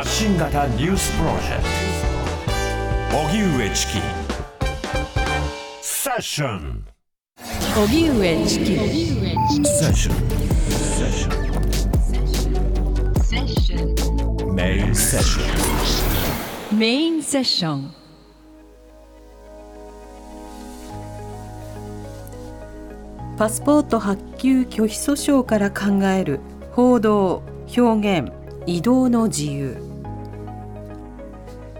発信型ニュースプロジェクト。荻上チキ。セッション。荻上チキ。セッション。セッションメインセッションメインセッションパスポート発給拒否訴訟から考える報道表現移動の自由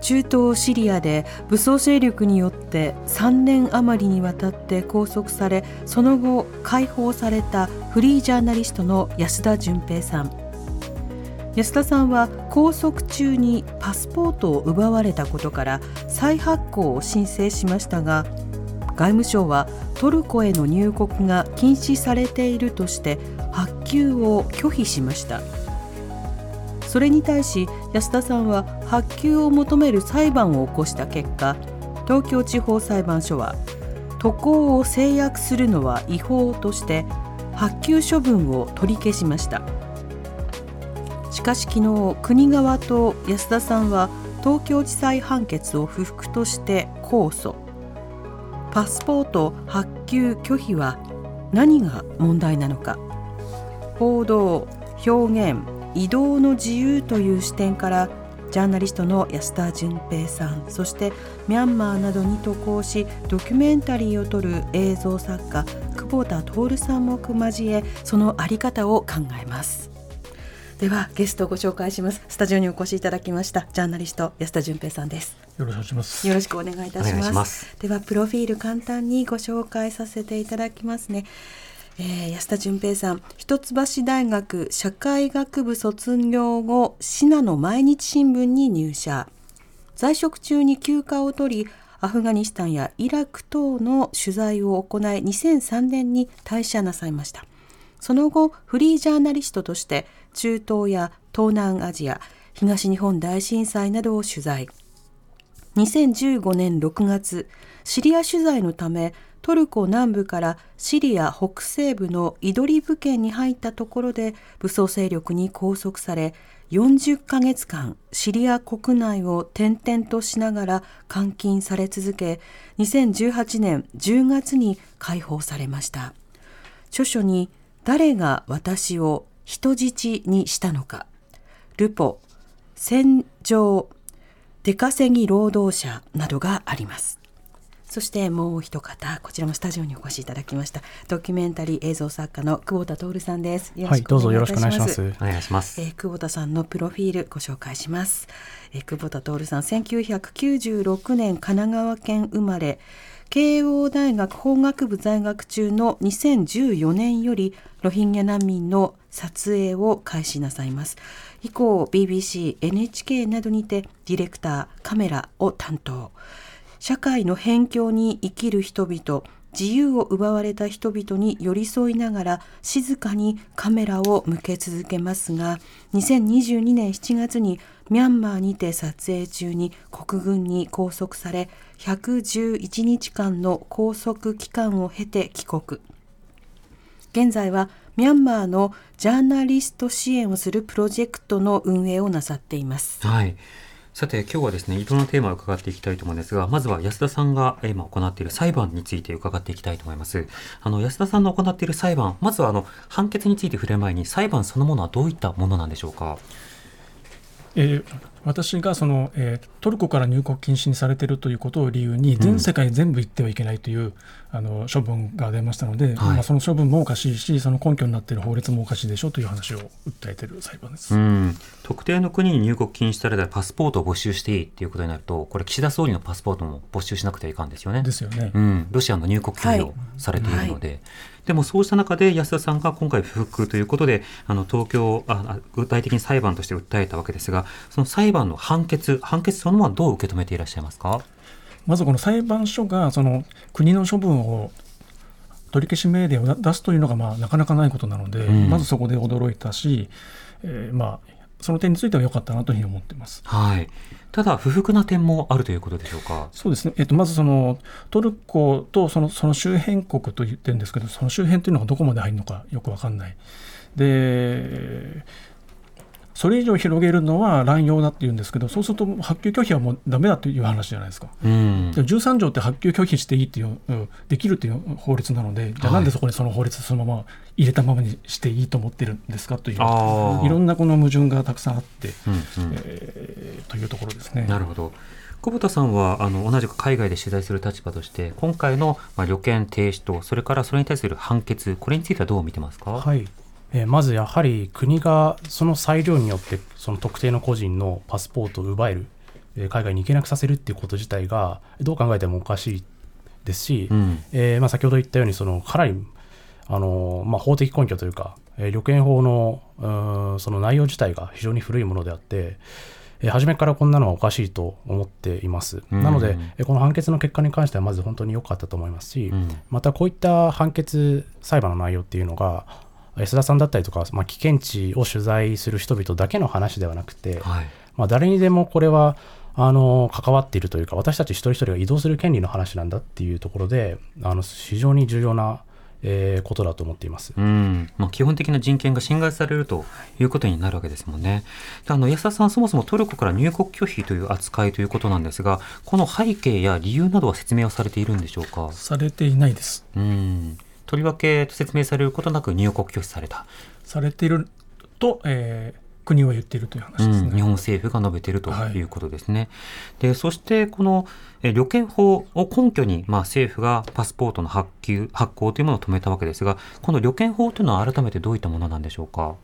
中東シリアで武装勢力によって3年余りにわたって拘束されその後解放されたフリージャーナリストの安田純平さん。安田さんは拘束中にパスポートを奪われたことから再発行を申請しましたが外務省はトルコへの入国が禁止されているとして発給を拒否しました。それに対し安田さんは発給を求める裁判を起こした結果東京地方裁判所は渡航を制約するのは違法として発給処分を取り消しました。しかし昨日国側と安田さんは東京地裁判決を不服として控訴。パスポート発給拒否は何が問題なのか。報道表現移動の自由という視点からジャーナリストの安田純平さんそしてミャンマーなどに渡航しドキュメンタリーを撮る映像作家久保田徹さんも交えその在り方を考えます。ではゲストをご紹介します。スタジオにお越しいただきましたジャーナリスト安田純平さんです。よろしくお願いします。よろしくお願いいたします。ます。ではプロフィール簡単にご紹介させていただきますね、えー安田純平さん。一橋大学社会学部卒業後信濃毎日新聞に入社。在職中に休暇を取りアフガニスタンやイラク等の取材を行い2003年に退社なさいました。その後フリージャーナリストとして中東や東南アジア東日本大震災などを取材。2015年6月シリア取材のためトルコ南部からシリア北西部のイドリブ県に入ったところで武装勢力に拘束され40ヶ月間シリア国内を転々としながら監禁され続け2018年10月に解放されました。著書に誰が私を人質にしたのか。ルポ戦場出稼ぎ労働者などがあります。そしてもう一方こちらもスタジオにお越しいただきましたドキュメンタリー映像作家の久保田徹さんです。はい、どうぞよろしくお願いします。お願いします。えー久保田さんのプロフィールご紹介します、えー久保田徹さん1996年神奈川県生まれ。慶応大学法学部在学中の2014年よりロヒンギャ難民の撮影を開始なさいます。以降 BBC、NHK などにてディレクター、カメラを担当社会の辺境に生きる人々自由を奪われた人々に寄り添いながら静かにカメラを向け続けますが2022年7月にミャンマーにて撮影中に国軍に拘束され111日間の拘束期間を経て帰国現在はミャンマーのジャーナリスト支援をするプロジェクトの運営をなさっています。はい。さて、今日はですね、いろんなテーマを伺っていきたいと思うんですが、まずは安田さんが今行っている裁判について伺っていきたいと思います。あの、安田さんの行っている裁判、まずはあの、判決について触れる前に、裁判そのものはどういったものなんでしょうか？えー私がその、えートルコから入国禁止にされているということを理由に、全世界全部行ってはいけないというあの処分が出ましたので、まあ、その処分もおかしいし、その根拠になっている法律もおかしいでしょうという話を訴えている裁判です。うん。特定の国に入国禁止されたらパスポートを没収していいっていうことになると、これ岸田総理のパスポートも没収しなくてはいかんですよね。ですよね。うん、ロシアの入国拒否をされているので、でもそうした中で安田さんが今回不服ということで、あの東京ああ、具体的に裁判として訴えたわけですが、その裁判の判決、判決そのものはどう受け止めていらっしゃいますか？まずこの裁判所がその国の処分を取り消し命令を出すというのがまあなかなかないことなので、うんまずそこで驚いたし、えーまあ、その点については良かったなというふうに思っています。はい。ただ、不服な点もあるということでしょうか？そうですね、えっと、まずそのトルコとそのその周辺国と言ってるんですけど、その周辺というのがどこまで入るのかよく分かんない。で、それ以上広げるのは乱用だって言うんですけどそうすると発給拒否はもうダメだという話じゃないですか。うんで13条って発給拒否していいっていう、うんできるっていう法律なのでじゃあなんでそこにその法律そのまま入れたままにしていいと思ってるんですかというあーいろんなこの矛盾がたくさんあって、うんうんえーというところですね。なるほど。久保田さんはあの同じく海外で取材する立場として今回の、まあ、旅券停止とそれからそれに対する判決これについてはどう見てますか、はい、えーまずやはり国がその裁量によってその特定の個人のパスポートを奪える、えー海外に行けなくさせるっていうこと自体がどう考えてもおかしいですし、うん。えーまあ、先ほど言ったようにそのかなりあの、まあ、法的根拠というか、えー旅券法のその内容自体が非常に古いものであって、えー初めからこんなのはおかしいと思っています。うん。なので、えーこの判決の結果に関してはまず本当に良かったと思いますし、うん。またこういった判決裁判の内容っていうのが安田さんだったりとか、まあ、危険地を取材する人々だけの話ではなくて、はいまあ、誰にでもこれはあの関わっているというか私たち一人一人が移動する権利の話なんだっていうところであの非常に重要な、えーことだと思っています。うんまあ、基本的な人権が侵害されるということになるわけですもんね。であの安田さん、そもそもトルコから入国拒否という扱いということなんですが、この背景や理由などは説明はされているんでしょうか？されていないです。うんとりわけ説明されることなく入国拒否された、されていると、えー国は言っているという話ですね。うん日本政府が述べているとはいいうことですね。でそしてこのえ旅券法を根拠に、まあ、政府がパスポートの発給発行というものを止めたわけですが、この旅券法というのは改めてどういったものなんでしょうか？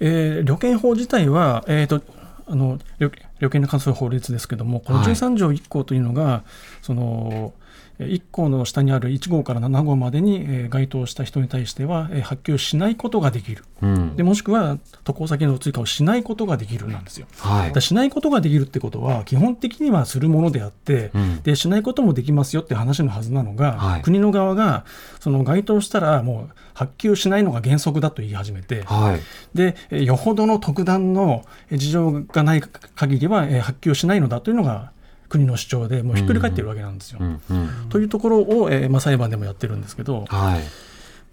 えー旅券法自体は、えーとあの旅旅券に関する法律ですけども、このはい13条1項というのが、その1項の下にある1号から7号までに、えー該当した人に対しては、えー発給しないことができる。うん。で、もしくは渡航先の追加をしないことができるなんですよ。はい。しないことができるってことは、基本的にはするものであって、うん。でしないこともできますよって話のはずなのが、はい。国の側がその該当したらもう発給しないのが原則だと言い始めて、はい。でえーよほどの特段のえー事情がない限りはえー発給しないのだというのが国の主張でもうひっくり返っているわけなんですよ。うんうんというところを、えーまあ、裁判でもやってるんですけど、はい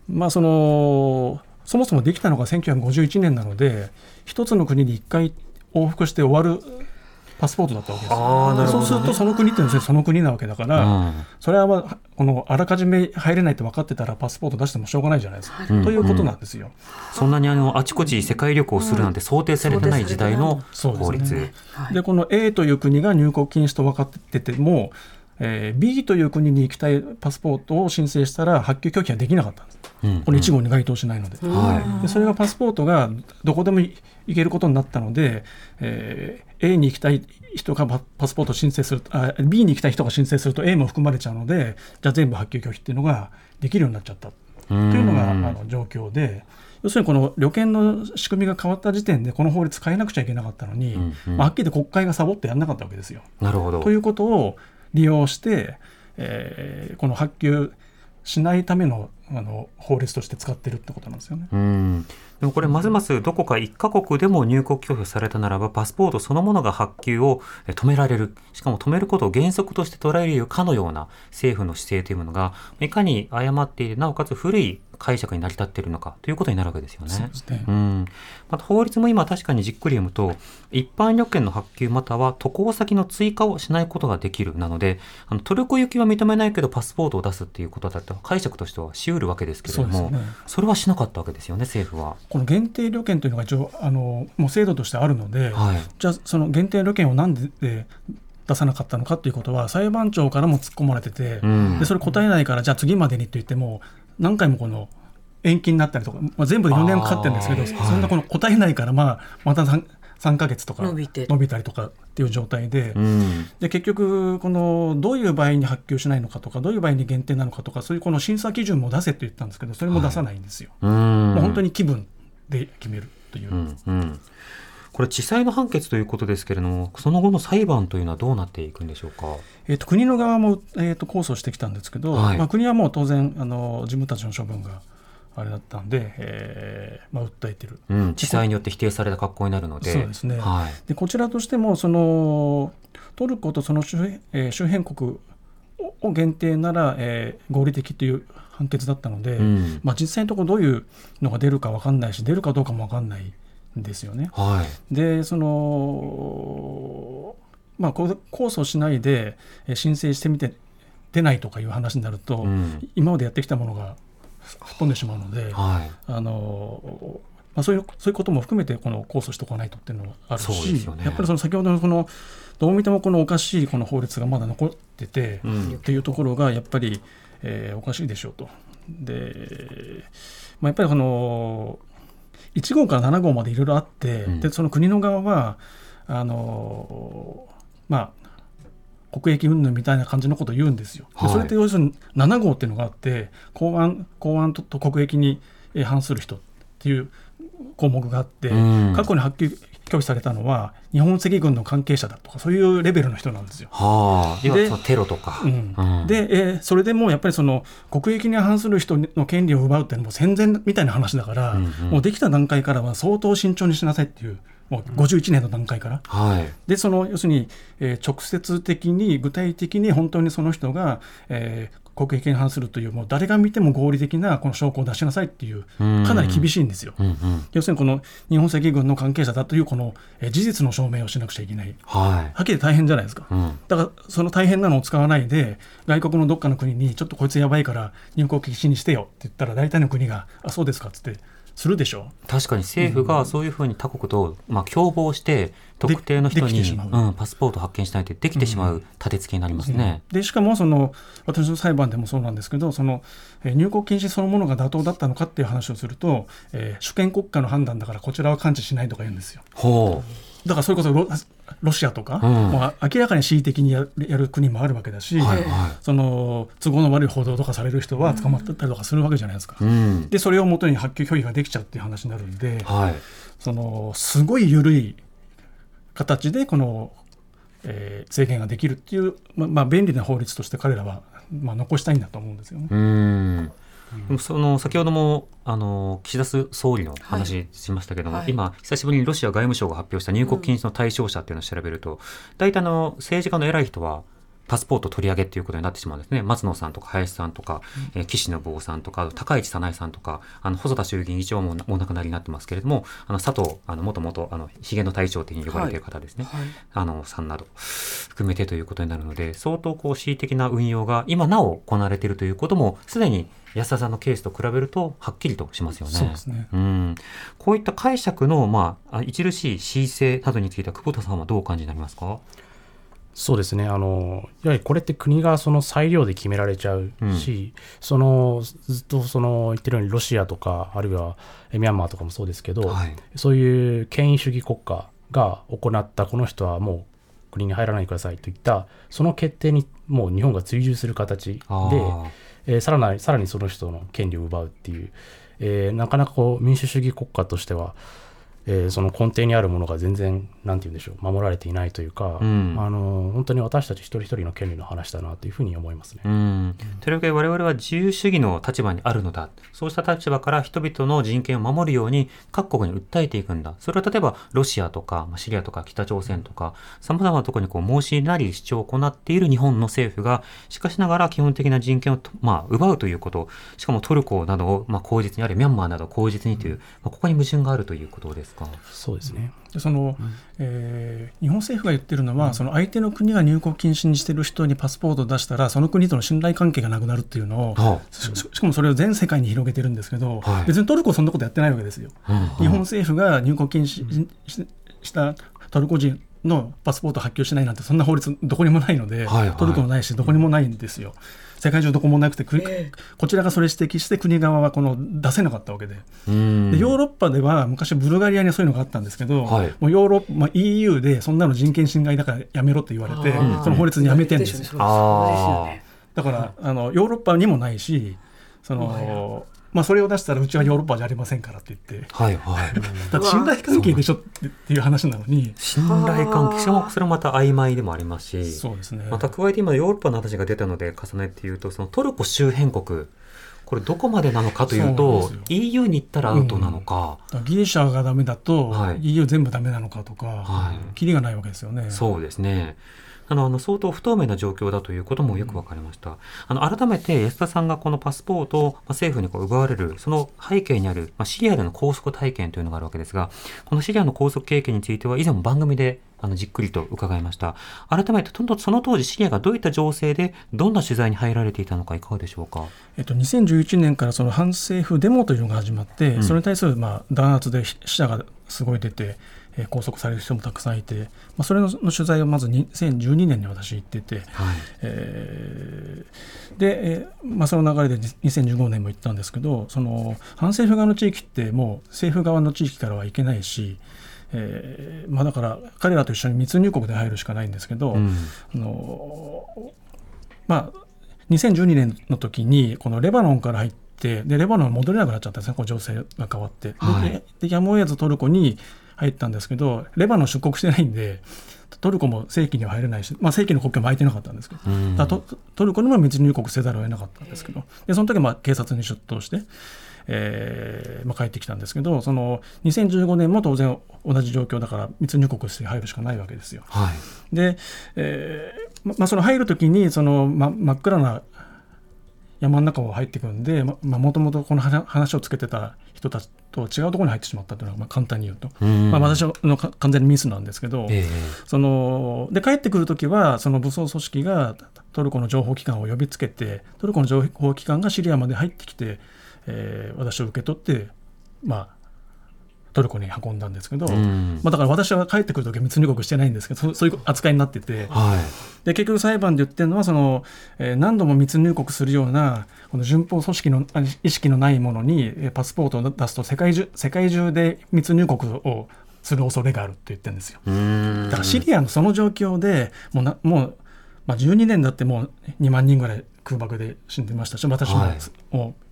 まあ、そのそもそもできたのが1951年なので一つの国に1回往復して終わるパスポートだったわけですよ。ああなるほど、ね、そうするとその国っていうのはその国なわけだから、うんそれはまあこのあらかじめ入れないって分かってたらパスポート出してもしょうがないじゃないですか。うんということなんですよ。そんなにあのあちこち世界旅行するなんて想定されてない時代のそうですね法律。でこの A という国が入国禁止と分かってても、えー B という国に行きたいパスポートを申請したら発給拒否はできなかったんです。うんこの1号に該当しないので。はでそれがパスポートがどこでも行けることになったので、えー A に行きたい人がパパスポートを申請するとあ B に行きたい人が申請すると A も含まれちゃうのでじゃあ全部発給拒否っていうのができるようになっちゃったというのがあの状況で。要するにこの旅券の仕組みが変わった時点でこの法律変えなくちゃいけなかったのに、うんうんまあ、はっきり言って国会がサボってやらなかったわけですよ。なるほど。ということを利用して、えーこの発給しないためのあの法律として使ってるってことなんですよね。うん。でもこれますますどこか一カ国でも入国拒否されたならばパスポートそのものが発給をえ止められる。しかも止めることを原則として捉えるかのような政府の姿勢というものがいかに誤っているなおかつ古い解釈に成り立っているのかということになるわけですよね。そうね。うん、また法律も今確かにじっくり読むと一般旅券の発給または渡航先の追加をしないことができるなのであのトルコ行きは認めないけどパスポートを出すっていうことだと解釈としてはしうるわけですけれどもそ,、ね。れはしなかったわけですよね政府は。この限定旅券というのがあのもう制度としてあるので、はい。じゃあその限定旅券をなんでで出さなかったのかということは裁判長からも突っ込まれてて、うん。でそれ答えないからじゃあ次までにと言っても何回もこの延期になったりとか、まあ、全部で4年かかってるんですけどそんなこの答えないから、まあ、また 3, 3ヶ月とか伸びてたりとかっていう状態で。うんで結局このどういう場合に発給しないのかとかどういう場合に限定なのかとかそういうこの審査基準も出せって言ったんですけどそれも出さないんですよ。うんもう本当に気分で決めるという。うんうんこれ地裁の判決ということですけれどもその後の裁判というのはどうなっていくんでしょうか？えー、と国の側も、えー、と控訴してきたんですけど、はいまあ、国はもう当然あの自分たちの処分があれだったんで、えーまあ、訴えてる。うん、地裁によって否定された格好になるので。そうですねはい。でこちらとしてもそのトルコとその周辺,、えー周辺国を限定なら、えー合理的という判決だったので、うんまあ、実際のところどういうのが出るか分かんないし出るかどうかも分かんないですよね。はい、でそのまあ控訴しないで申請してみて出ないとかいう話になると、うん、今までやってきたものが吹っ飛んでしまうので、はい、あのまあ、そういうそういうことも含めてこの控訴しておかないとっていうのがあるし、ね、やっぱりその先ほどのこのどう見てもこのおかしいこの法律がまだ残ってて、うん、っていうところがやっぱり、えー、おかしいでしょうと。で、まあ、やっぱりこの1号から7号までいろいろあって、うん、でその国の側はあのまあ国益云々みたいな感じのことを言うんですよ。でそれって要するに7号っていうのがあって公安公安と国益に反する人っていう項目があって、過去に発揮拒否されたのは日本赤軍の関係者だとかそういうレベルの人なんですよ。はあ、でテロとか。うんうん、で、えー、それでもやっぱりその国益に反する人の権利を奪うっていうのも戦前みたいな話だから、うんうん、もうできた段階からは相当慎重にしなさいっていう。もう51年の段階から、はい、でその要するに、えー、直接的に具体的に本当にその人が、えー、国益に反するというもう誰が見ても合理的なこの証拠を出しなさいっていうかなり厳しいんですよ。うんうん、要するにこの日本赤軍の関係者だというこのえ事実の証明をしなくちゃいけない、はい、はっきり大変じゃないですか、うん、だからその大変なのを使わないで外国のどっかの国にちょっとこいつやばいから入国禁止にしてよって言ったら大体の国があそうですかっつってするでしょ？う確かに政府がそういうふうに他国と、まあ、共謀して特定の人に、う。ん、パスポート発見しないとできてしまう立て付けになりますね。うん、でしかもその私の裁判でもそうなんですけどその、えー、入国禁止そのものが妥当だったのかっていう話をすると、えー、主権国家の判断だからこちらは関知しないとか言うんですよ。ほうだからそれこそロロシアとか、うん、もう明らかに恣意的にやる国もあるわけだし、はいはい、その都合の悪い報道とかされる人は捕まったりとかするわけじゃないですか。うん、でそれをもとに発給拒否ができちゃうっていう話になるんで、はい、そのすごい緩い形でこの、えー、制限ができるっていう、ままあ、便利な法律として彼らは、まあ、残したいんだと思うんですよね。うん。その先ほどもあの岸田総理の話しましたけども、はい、今、久しぶりにロシア外務省が発表した入国禁止の対象者っていうのを調べると、大体の政治家の偉い人は、パスポート取り上げっていうことになってしまうんですね。松野さんとか林さんとか、えー、岸信夫さんとか、高市早苗さんとか、あの、細田衆議院議長もお亡くなりになってますけれども、あの、佐藤、あの、もともと、あの、ヒゲの隊長的に呼ばれている方ですね。はいはい、あの、さんなど、含めてということになるので、相当こう、恣意的な運用が今なお行われているということも、すでに安田さんのケースと比べるとはっきりとしますよね。そうですね。うん。こういった解釈のまあ著しい恣意性などについては久保田さんはどうお感じになりますか？そうですね。あのやはりこれって国がその裁量で決められちゃうし、うん、そのずっとその言ってるようにロシアとかあるいはミャンマーとかもそうですけど、はい、そういう権威主義国家が行ったこの人はもう国に入らないでくださいといったその決定にもう日本が追従する形で、えー、さらにさらにその人の権利を奪うっていう、えー、なかなかこう民主主義国家としてはえー、その根底にあるものが全然なんて言うんでしょう守られていないというか、うん、あの本当に私たち一人一人の権利の話だなというふうに思いますね。うん、というわけで我々は自由主義の立場にあるのだ。そうした立場から人々の人権を守るように各国に訴えていくんだ。それは例えばロシアとかシリアとか北朝鮮とかさまざまなところにこう申しなり主張を行っている日本の政府がしかしながら基本的な人権を、まあ、奪うということしかもトルコなどを、まあ、口実にあるミャンマーなど口実にという、まあ、ここに矛盾があるということですか？そうですねでその、うん、えー、日本政府が言ってるのは、うん、その相手の国が入国禁止にしてる人にパスポートを出したらその国との信頼関係がなくなるっていうのを、はあ、ししかもそれを全世界に広げてるんですけど、はい、別にトルコそんなことやってないわけですよ。日本政府が入国禁止したトルコ人のパスポート発給しないなんてそんな法律どこにもないので、はい。はい、トルコもないしどこにもないんですよ。世界中どこもなくて、えー、こちらがそれ指摘して国側はこの出せなかったわけで。でヨーロッパでは昔ブルガリアにそういうのがあったんですけど、はい、もうヨーロッパ、まあ、EU でそんなの人権侵害だからやめろって言われてその法律にやめてるんですよ。だからあのヨーロッパにもないしそのまあ、それを出したらうちはヨーロッパじゃありませんからって言って、はいはい、だ信頼関係でしょっていう話なのに。信頼関係しかもそれはまた曖昧でもありますし。そうです、ね、また加えて今ヨーロッパの話が出たので重ねて言うとそのトルコ周辺国これどこまでなのかというと EU に行ったらアウトなのか、うん、ギリシャがダメだと、はい、EU 全部ダメなのかとか、はい、キリがないわけですよね。そうですねあのあの相当不透明な状況だということもよく分かりました。あの改めて安田さんがこのパスポートをまあ政府にこう奪われるその背景にある、まあ、シリアでの拘束体験というのがあるわけですが、このシリアの拘束経験については以前も番組であのじっくりと伺いました。改めてその当時シリアがどういった情勢でどんな取材に入られていたのかいかがでしょうか？えっと、2011年からその反政府デモというのが始まって、うんそれに対するまあ弾圧で死者がすごい出て、えー拘束される人もたくさんいて、まあ、それのの取材をまず2012年に私行ってて、はい。えーで、えーまあ、その流れで2015年も行ったんですけどその反政府側の地域ってもう政府側の地域からは行けないし、えーまあ、だから彼らと一緒に密入国で入るしかないんですけど、うん。あのまあ、2012年の時にこのレバノンから入ってでレバノンに戻れなくなっちゃったんですねこう情勢が変わって、ではい。でやむを得ずトルコに入ったんですけどレバノン出国してないんでトルコも正規には入れないし、まあ、正規の国境も空いてなかったんですけど、うんトトルコにも密入国せざるを得なかったんですけどでその時はまあ警察に出頭して、えーまあ、帰ってきたんですけどその2015年も当然同じ状況だから密入国して入るしかないわけですよ。はい。で、えーままあ、その入るときにその、ま、真っ暗な山の中を入っていくんでもともとこの話話をつけてた人たちと違うところに入ってしまったというのは、まあ、簡単に言うと、うん。まあ、私のか完全にミスなんですけど、ええ。そので帰ってくるときはその武装組織がトルコの情報機関を呼びつけてトルコの情報機関がシリアまで入ってきて、えー私を受け取って、まあ、トルコに運んだんですけど、うんまあ、だから私は帰ってくるときは密入国してないんですけどそうそういう扱いになっててはい。で結局裁判で言ってるのはその、えー何度も密入国するようなこの順法組織のあ意識のないものにえーパスポートを出すと世界中世界中で密入国をする恐れがあるって言ってるんですよ。うんだからシリアのその状況でもうなもう、まあ、12年だってもう2万人ぐらい空爆で死んでましたし私も,、はいもう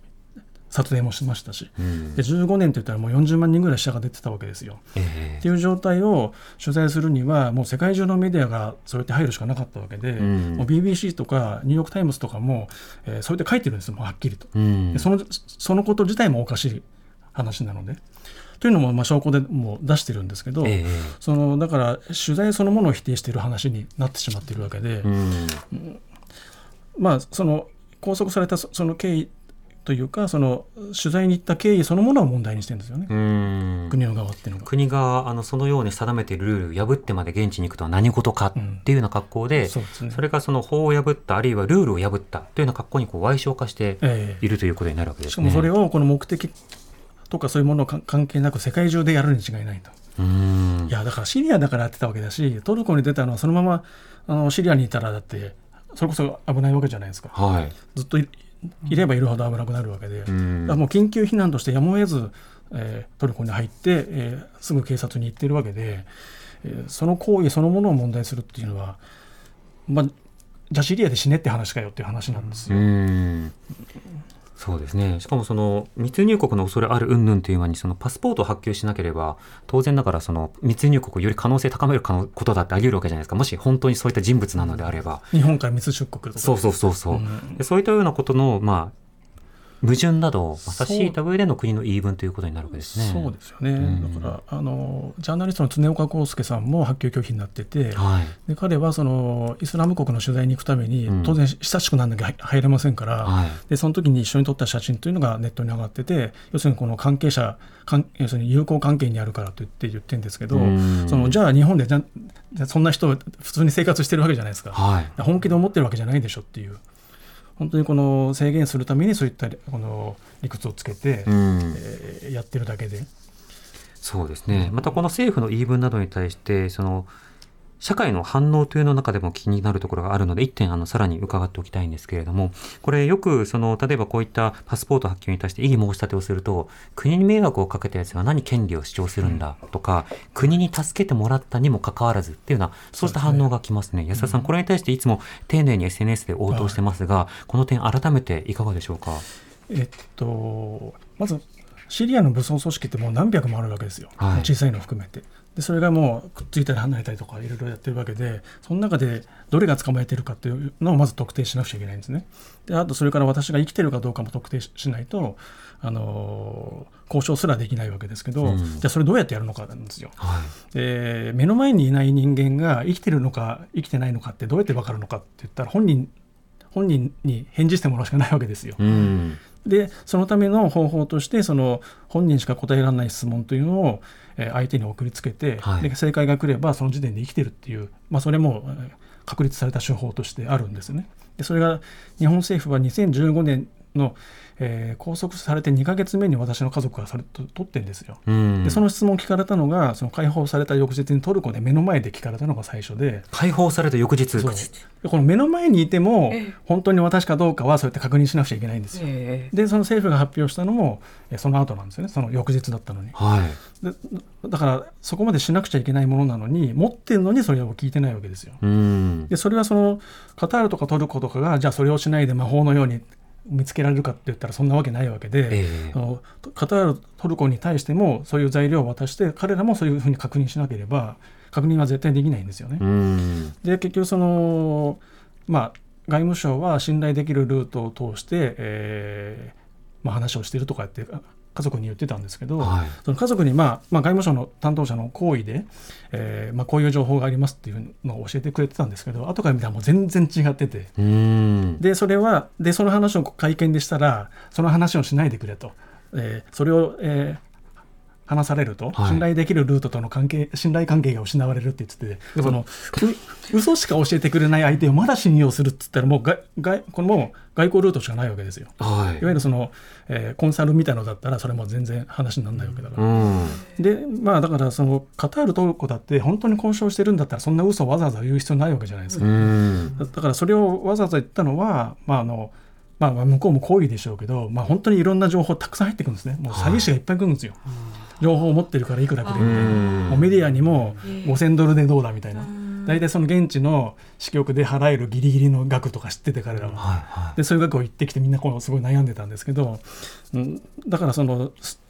撮影もしましたし。うん。で15年って言ったらもう40万人ぐらい死者が出てたわけですよ。えっていう状態を取材するにはもう世界中のメディアがそうやって入るしかなかったわけで、うん。もう BBC とかニューヨーク・タイムズとかも、えーそうやって書いてるんですよもうはっきりと。えうん。でそのそのこと自体もおかしい話なので。というのもまあ証拠でもう出してるんですけど、ええ。そのだから取材そのものを否定している話になってしまっているわけで、うん。まあその拘束されたそその経緯というかその取材に行った経緯そのものを問題にしてるんですよね、うん国の側っていうのが。国があのそのように定めているルールを破ってまで現地に行くとは何事かっていうような格好で、そうですねそれがその法を破ったあるいはルールを破ったというような格好にこう歪償化してええいるということになるわけですしかね。もそれをこの目的とかそういうものか関係なく世界中でやるに違いないと。うんいやだからシリアだからやってたわけだしトルコに出たのはそのままあのシリアにいたらだってそれこそ危ないわけじゃないですかはい。ずっといいればいるほど危なくなるわけで、うん。らもう緊急避難としてやむを得ず、えートルコに入って、えーすぐ警察に行ってるわけで、えーその行為そのものを問題するっていうのは、まあ、じゃあシリアで死ねって話かよっていう話なんですうよ。んそうですね。しかもその密入国の恐れある云々というのにそのパスポートを発給しなければ当然ながらその密入国をより可能性高めることだってあり得るわけじゃないですか。もし本当にそういった人物なのであれば。日本から密出国とかそうそうそうそう。うんでそういったようなことのまあ矛盾などをそう差し引いた上での国の言い分ということになるわけですね。そうですよね、うんだからあのジャーナリストの常岡康介さんも発給拒否になってて、はい。で彼はそのイスラム国の取材に行くために、うん当然親しくならなきゃ入入れませんから、はい。でその時に一緒に撮った写真というのがネットに上がってて要するにこの関係者関要するに友好関係にあるからと言って言ってるんですけど、うんそのじゃあ日本でじゃそんな人普通に生活してるわけじゃないですか、はい。本気で思ってるわけじゃないでしょっていう本当にこの制限するためにそういったこの理屈をつけて、うん。えーやってるだけで。そうですね。またこの政府の言い分などに対して、その、社会の反応というの中でも気になるところがあるので、一点、あの、さらに伺っておきたいんですけれども、これよく、その、例えばこういったパスポート発給に対して異議申し立てをすると、国に迷惑をかけたやつが何権利を主張するんだとか、国に助けてもらったにもかかわらずっていうような、そうした反応が来ますね。安田さん、これに対していつも丁寧に SNS で応答してますが、この点改めていかがでしょうか？えっと、まずシリアの武装組織ってもう何百もあるわけですよ、はい小さいの含めて。でそれがもうくっついたり離れたりとかいろいろやってるわけでその中でどれが捕まえてるかっていうのをまず特定しなくちゃいけないんですね。であとそれから私が生きてるかどうかも特定ししないと、あのー交渉すらできないわけですけど、うんじゃあそれどうやってやるのかなんですよ。はい。で目の前にいない人間が生きてるのか生きてないのかってどうやって分かるのかって言ったら本人本人に返事してもらうしかないわけですよ。うん。でそのための方法としてその本人しか答えられない質問というのを、えー相手に送りつけて、はいで正解が来ればその時点で生きてるっていう、まあ、それもえー確立された手法としてあるんですね。でそれが日本政府は2015年の、えー拘束されて2ヶ月目に私の家族からそれと取ってんですよ。うん。でその質問を聞かれたのがその解放された翌日にトルコで目の前で聞かれたのが最初で解放された翌日。そうでこの目の前にいても本当に私かどうかはそうやって確認しなくちゃいけないんですよ。えでその政府が発表したのもえその後なんですよねその翌日だったのにはい。でだからそこまでしなくちゃいけないものなのに持ってるのにそれを聞いてないわけですよ。うん。でそれはそのカタールとかトルコとかがじゃあそれをしないで魔法のように見つけられるかって言ったらそんなわけないわけで、ええあのカタールトルコに対してもそういう材料を渡して彼らもそういうふうに確認しなければ確認は絶対できないんですよね。うん。で結局そのまあ外務省は信頼できるルートを通して、えーまあ、話をしているとかって家族に言ってたんですけど、はい。その家族に、まあまあ、外務省の担当者の行為で、えーまあ、こういう情報がありますっていうのを教えてくれてたんですけど後から見たらもう全然違っててうん。でそれはでその話を会見でしたらその話をしないでくれと、えーそれを、えー話されると、はい信頼できるルートとの関係信頼関係が失われるって言っててそのう嘘しか教えてくれない相手をまだ信用するって言ったらもうが外これもう外交ルートしかないわけですよ。はいいわゆるその、えーコンサルみたいのだったらそれも全然話にならないわけだから。うん。でまあだからそのカタールトルコだって本当に交渉してるんだったらそんな嘘をわざわざ言う必要ないわけじゃないですか。うん。だだからそれをわざわざ言ったのは、まああのまあ、まあ向こうも好意でしょうけど、まあ、本当にいろんな情報たくさん入ってくるんですね。もう詐欺師がいっぱい来るんですよ。情報を持ってるからいくらくれるみたいな。もうメディアにも5000ドルでどうだみたいな。大体その現地の支局で払えるギリギリの額とか知ってて彼らは。はい。はでそういう額を言ってきてみんなこうすごい悩んでたんですけど、うん、だからそのす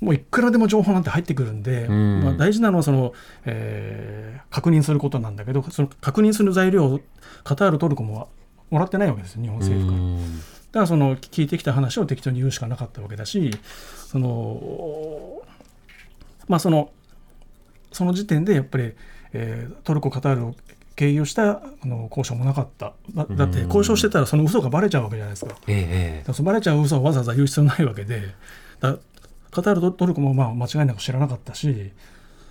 もういくらでも情報なんて入ってくるんで、うんまあ、大事なのはその、えー確認することなんだけどその確認する材料をカタールトルコももらってないわけですよ日本い。政府から。うんだからその聞いてきた話を適当に言うしかなかったわけだしそのまあそのその時点でやっぱり、えートルコカタールを経由したあの交渉もなかった。だだって交渉してたらその嘘がバレちゃうわけじゃないですか。えええだからそのバレちゃう嘘をわざわざ言う必要ないわけで。だカタールとトルコもまあ間違いなく知らなかったし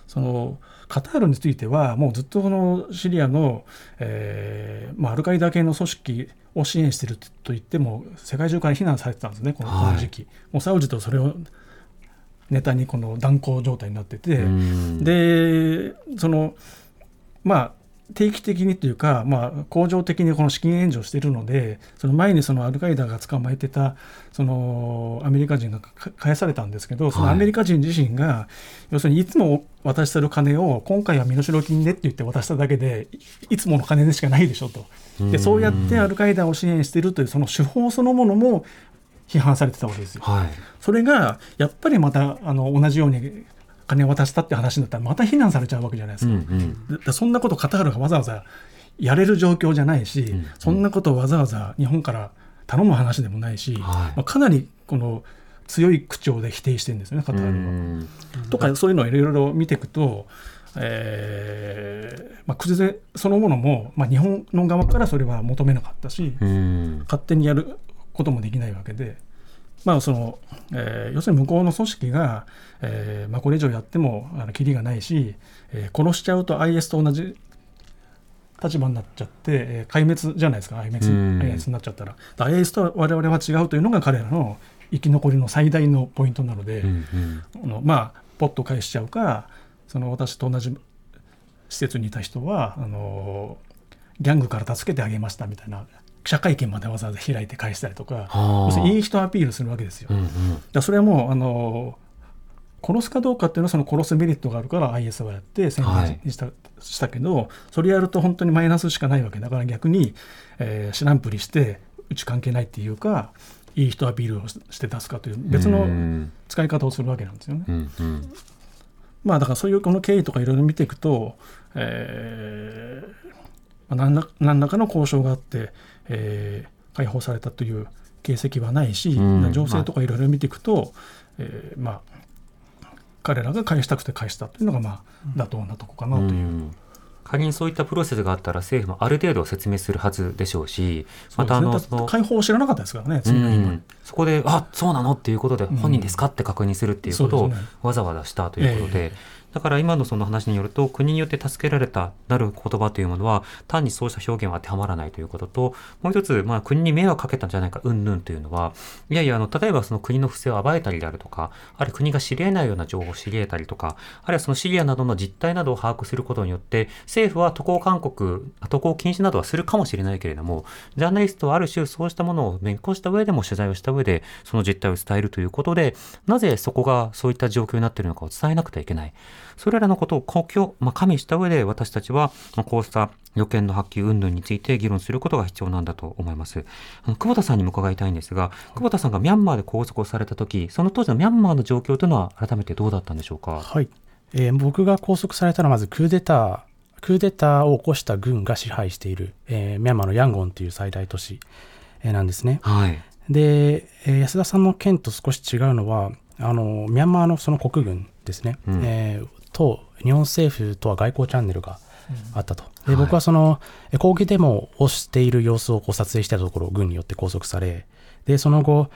そのカタールについてはもうずっとこのシリアの、えーまあ、アルカイダ系の組織を支援していると言っても世界中から非難されてたんですねこの,、時期。もうサウジとそれをネタにこの断交状態になってて、うん。でそのまあ定期的にというか、まあ、恒常的にこの資金援助をしているのでその前にそのアルカイダが捕まえてたそのアメリカ人がか返されたんですけどそのはいアメリカ人自身が、要するにいつも渡してる金を今回は身代金でって言って渡しただけでいいつもの金でしかないでしょと。でそうやってアルカイダを支援しているというその手法そのものも批判されてたわけですよ。はい。それがやっぱりまたあの同じように金を渡したって話になったらまた非難されちゃうわけじゃないですうんか。うん。ででそんなことカタールがわざわざやれる状況じゃないし、んそんなことをわざわざ日本から頼む話でもないし、はいまあ、かなりこの強い口調で否定してるんですよねカタールは。うんとかそういうのをいろいろ見ていくと、えーまあ、崩れそのものも、まあ、日本の側からそれは求めなかったし、うん。勝手にやることもできないわけで、まあそのえー要するに向こうの組織が、えーまあ、これ以上やってもあのキリがないし、えー殺しちゃうと IS と同じ立場になっちゃって、えー壊滅じゃないですか。IS, うん。IS になっちゃったら。IS と我々は違うというのが彼らの生き残りの最大のポイントなので、うんうん。あのまあポッと返しちゃうかその私と同じ施設にいた人はあのギャングから助けてあげましたみたいな記者会見までわざわざ開いて返したりとか、はあ。要するにいい人アピールするわけですよ。うんうん。だそれはもうあの殺すかどうかっていうのはその殺すメリットがあるから IS はやって宣言にした,、したけどそれやると本当にマイナスしかないわけだから逆に、えー知らんぷりしてうち関係ないっていうかいい人アピールをして出すかという別の使い方をするわけなんですよね。うんうん。まあだからそういうこの経緯とかいろいろ見ていくと、えーまあ、何ら何らかの交渉があって、えー解放されたという形跡はないし、うん情勢とかいろいろ見ていくと、えーまあ彼らが返したくて返したというのがまあ妥当なとこかなという。うん。仮にそういったプロセスがあったら政府もある程度説明するはずでしょうし、またあの、解放を知らなかったですからね、うん、そこで、あそうなのっていうことで、本人ですかって確認するっていうことをわざわざしたということで、だから今のその話によると、国によって助けられたなる言葉というものは、単にそうした表現は当てはまらないということと、もう一つ、まあ、国に迷惑かけたんじゃないか、うんぬんというのは、いやいや、あの例えばその国の不正を暴いたりであるとか、あるいは国が知り得ないような情報を知り得たりとか、あるいはそのシリアなどの実態などを把握することによって、政府は渡航勧告、渡航禁止などはするかもしれないけれども、ジャーナリストはある種そうしたものを勉強した上でも取材をした上で、その実態を伝えるということで、なぜそこがそういった状況になっているのかを伝えなくてはいけない。それらのことを公共、まあ、加味した上で私たちは、まあ、こうした予見の発揮云々について議論することが必要なんだと思います。あの久保田さんにも伺いたいんですが、久保田さんがミャンマーで拘束をされた時、その当時のミャンマーの状況というのは改めてどうだったんでしょうか？はい、えー僕が拘束されたのはまずクーデタークーデターを起こした軍が支配している、えーミャンマーのヤンゴンという最大都市、えーなんですね。はい。で、えー安田さんの件と少し違うのはあのミャンマーのその国軍ですね、うんえーと日本政府とは外交チャンネルがあったと、ではい。僕はそのえー抗議デモをしている様子をこう撮影したところ軍によって拘束されでその後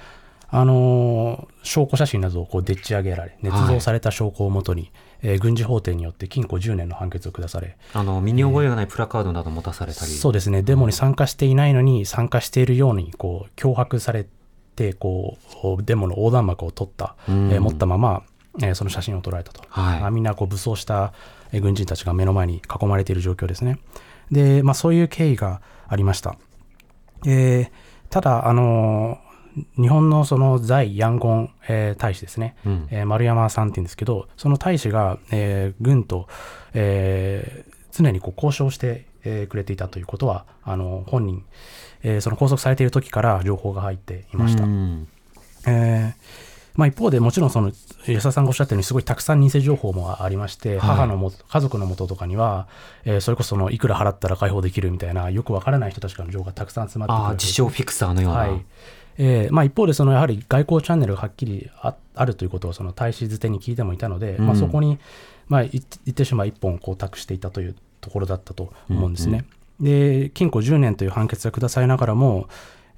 あのー証拠写真などをこうでっち上げられ捏造された証拠をもとに、えー軍事法廷によって禁錮10年の判決を下されあの、身に覚えがないプラカードなど持たされたり。そうですね、デモに参加していないのに、参加しているようにこう脅迫されてこう、デモの横断幕を取った、うん。えー持ったまま、えーその写真を捉えたと、はいあみんなこう武装したえー軍人たちが目の前に囲まれている状況ですね。で、まあ、そういう経緯がありました。えーただ、あのー日本のその在ヤンゴン、えー大使ですね、うんえー丸山さんって言うんですけど、その大使が、えー軍と、えー常にこう交渉して、えーくれていたということは、あの本人、えーその拘束されている時から情報が入っていました。うんえーまあ、一方でもちろんその安田さんがおっしゃったようにすごいたくさん偽情報もありまして、母のも家族のもととかには、えーそれこそそのいくら払ったら解放できるみたいなよくわからない人たちからの情報がたくさん集まってくるああ、自称フィクサーのような。はい。えーまあ、一方でそのやはり外交チャンネルがはっきりああるということをその大使づてに聞いてもいたので、うん。まあ、そこに、まあ、い言ってしまう一本こう託していたというところだったと思うんですね。で禁錮10年という判決が下されながらも、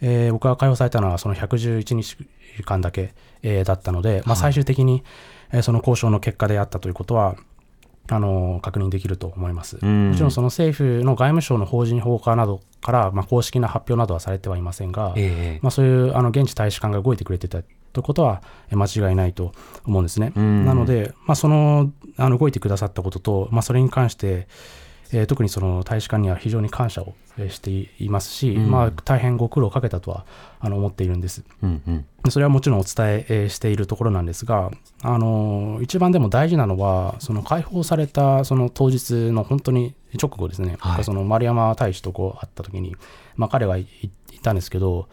えー僕が解放されたのはその111日間だけ、えーだったので、まあ、最終的に、えーその交渉の結果であったということはあの確認できると思います。うんもちろんその政府の外務省の法人法化などから、まあ、公式な発表などはされてはいませんが、ええまあ、そういうあの現地大使館が動いてくれてたということはえ間違いないと思うんですね。うんなので、まあ、そのあの動いてくださったことと、まあ、それに関して、えー特にその大使館には非常に感謝をえーしていますし、うん。まあ、大変ご苦労をかけたとはあの思っているんです。うんうん。それはもちろんお伝ええーしているところなんですが、あの一番でも大事なのは、その解放されたその当日の本当に直後ですね、はい。その丸山大使とこう会った時に、まあ、彼が言ったんですけど、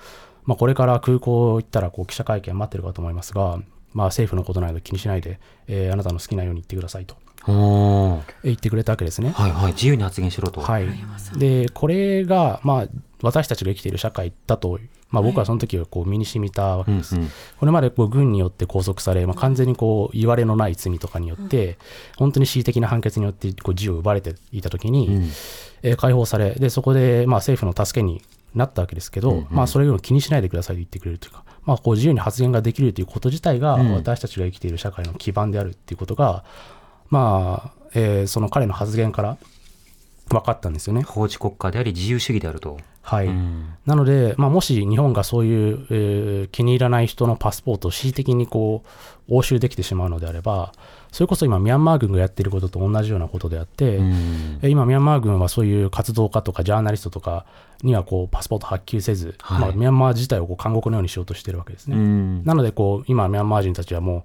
まあ、これから空港行ったらこう記者会見待ってるかと思いますが、まあ、政府のことなので気にしないで、えーあなたの好きなように言ってくださいと言ってくれたわけですね。はいはい。自由に発言しろと。はい、でこれが、まあ、私たちが生きている社会だと、まあ、僕はその時はこう身に染みたわけです。うんうん。これまでこう軍によって拘束され、まあ、完全にこう言われのない罪とかによって、本当に恣意的な判決によってこう自由を奪われていたときに、うん。えー解放され、でそこでまあ政府の助けになったわけですけど、うんうん。まあ、それを気にしないでくださいと言ってくれるというか、まあ、こう自由に発言ができるということ自体が、うん。私たちが生きている社会の基盤であるっていうことが、まあえーその彼の発言から分かったんですよね。法治国家であり自由主義であると。はい、うんなので、まあ、もし日本がそういう、えー気に入らない人のパスポートを恣意的にこう押収できてしまうのであれば、それこそ今、ミャンマー軍がやっていることと同じようなことであって、うんえ今、ミャンマー軍はそういう活動家とかジャーナリストとかにはこうパスポート発給せず、はいまあ、ミャンマー自体をこう監獄のようにしようとしているわけですね。うんなのでこう、今、ミャンマー人たちはもう、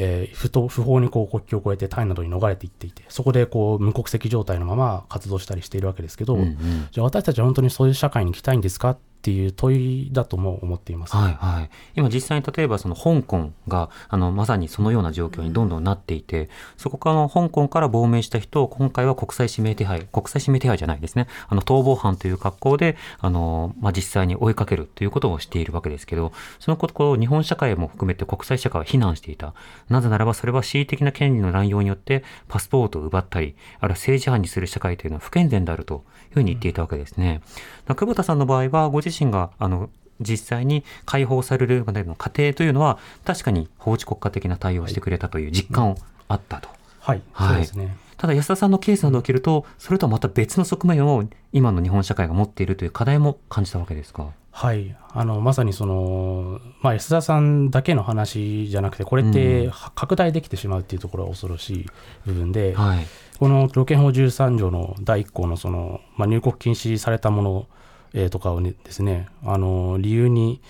えー不当不法にこう国境を越えてタイなどに逃れていっていて、そこでこう無国籍状態のまま活動したりしているわけですけど、うんうん。じゃあ私たちは本当にそういう社会に行きたいんですかってっていう問いだとも思っています。はいはい、今実際に例えばその香港があのまさにそのような状況にどんどんなっていて、そこから香港から亡命した人を今回は国際指名手配国際指名手配じゃないですねあの逃亡犯という格好であの、まあ、実際に追いかけるということをしているわけですけどそのことを日本社会も含めて国際社会は非難していたなぜならばそれは恣意的な権利の乱用によってパスポートを奪ったりあるいは政治犯にする社会というのは不健全であるというふうに言っていたわけですね。久保田さんの場合はご自身があの実際に解放されるまでの過程というのは確かに法治国家的な対応をしてくれたという実感をあったと。はい、はいそうですね。ただ安田さんのケースなどを受けるとそれとはまた別の側面を今の日本社会が持っているという課題も感じたわけですか？はい、あのまさにその、まあ、安田さんだけの話じゃなくて、これって拡大できてしまうっていうところは恐ろしい部分で、はい。この旅券法13条の第1項のその、まあ、入国禁止されたもの、えーとかを、ね、ですね、あの理由に、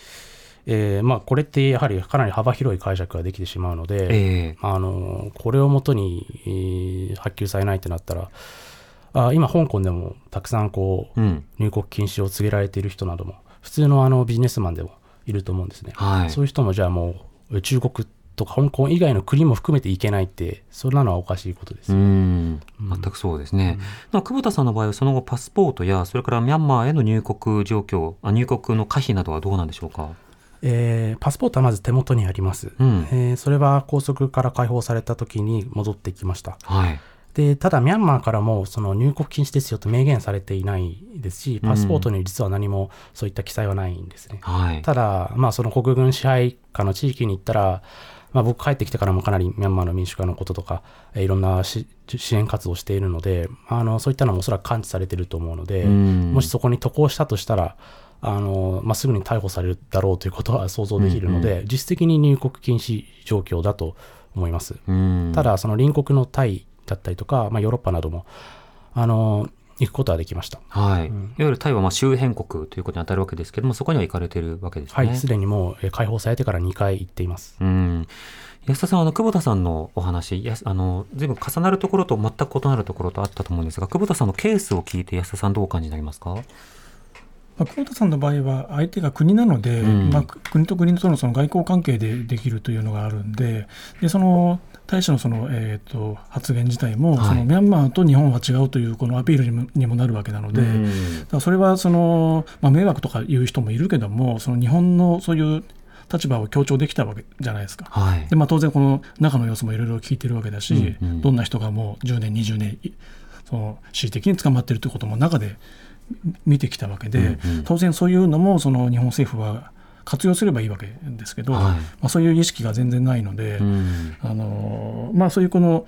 えーまあ、これってやはりかなり幅広い解釈ができてしまうので、ええあのこれをもとに、えー発給されないってなったら、あ今、香港でもたくさんこううん。入国禁止を告げられている人なども、普通のあのビジネスマンでもいると思うんですね。はい。そういう人もじゃあもう中国とか香港以外の国も含めていけないって、そんなのはおかしいことです。うん全くそうですね、まあ久保田さんの場合はその後パスポートやそれからミャンマーへの入国状況あ入国の可否などはどうなんでしょうか？えーパスポートはまず手元にあります。うんえーそれは拘束から解放された時に戻ってきました。はい。で、ただミャンマーからもその入国禁止ですよと明言されていないですし、パスポートに実は何もそういった記載はないんですね。はい。ただ、まあ、その国軍支配下の地域に行ったら、まあ、僕帰ってきてからもかなりミャンマーの民主化のこととか、えーいろんなし支援活動をしているので、あのそういったのもおそらく感知されていると思うので、うん。もしそこに渡航したとしたら、あのまあ、すぐに逮捕されるだろうということは想像できるので、実質的に入国禁止状況だと思います。うん。ただ、その隣国のタイだったりとか、まあ、ヨーロッパなども、あの行くことはできました。はい、いわゆるタイはまあ周辺国ということに当たるわけですけどもそこには行かれているわけですね。はい、すでにもうえー解放されてから2回行っています。うん安田さん、あの久保田さんのお話、やすあの随分重なるところと全く異なるところとあったと思うんですが、久保田さんのケースを聞いて安田さんどうお感じになりますか？まあ、久保田さんの場合は相手が国なので、うんまあ、国と国とのその外交関係でできるというのがあるんででその大使のその、えー、と発言自体も、はい。そのミャンマーと日本は違うというこのアピールにもにもなるわけなので、それはその、まあ、迷惑とか言う人もいるけどもその日本のそういう立場を強調できたわけじゃないですか。はい。でまあ、当然この中の様子もいろいろ聞いてるわけだし、うんうん。どんな人がもう10年20年いその恣意的に捕まってるということも中でみ見てきたわけで、うんうん。当然そういうのもその日本政府は活用すればいいわけですけど、はい。まあ、そういう意識が全然ないので、うん。あのまあ、そういうこの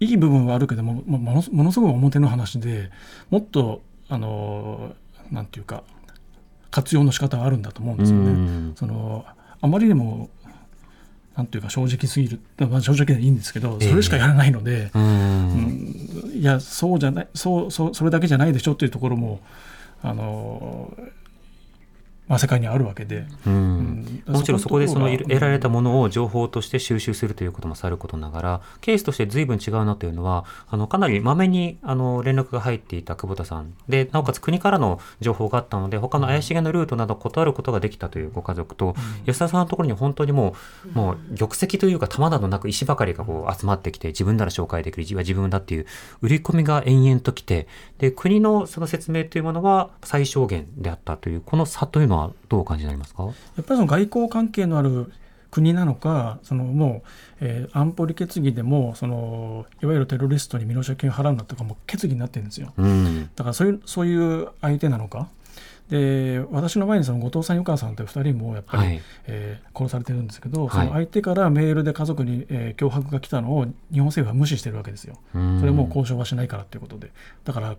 いい部分はあるけどももものすものすごい表の話でもっとあのなんていうか活用の仕方はあるんだと思うんですよね。うん。そのあまりにもなんていうか正直すぎる、まあ、正直でいいんですけどそれしかやらないので、うんいやそうじゃないそうそうそれだけじゃないでしょっていうところもあの、まあ、世界にあるわけで、うん。うん。もちろんそこでその得られたものを情報として収集するということもさることながらケースとして随分違うなというのはあのかなりまめにあの連絡が入っていた久保田さんでなおかつ国からの情報があったので他の怪しげなルートなど断ることができたというご家族と、安田さんのところに本当にもうもう玉石というか玉などなく石ばかりがこう集まってきて自分なら紹介できる自分は自分だっていう売り込みが延々ときてで国のその説明というものは最小限であったというこの差というのはどうお感じになりますか？やっぱりその外交関係のある国なのかそのもう、えー安保理決議でもそのいわゆるテロリストに身代金を払うなとかもう決議になってるんですよ。うんだからそういうそういう相手なのか？で私の前にその後藤さん、湯川さんという2人もやっぱり、はいえー殺されてるんですけど、はいその相手からメールで家族に、えー脅迫が来たのを日本政府は無視してるわけですよ。うんそれもう交渉はしないからということで。だから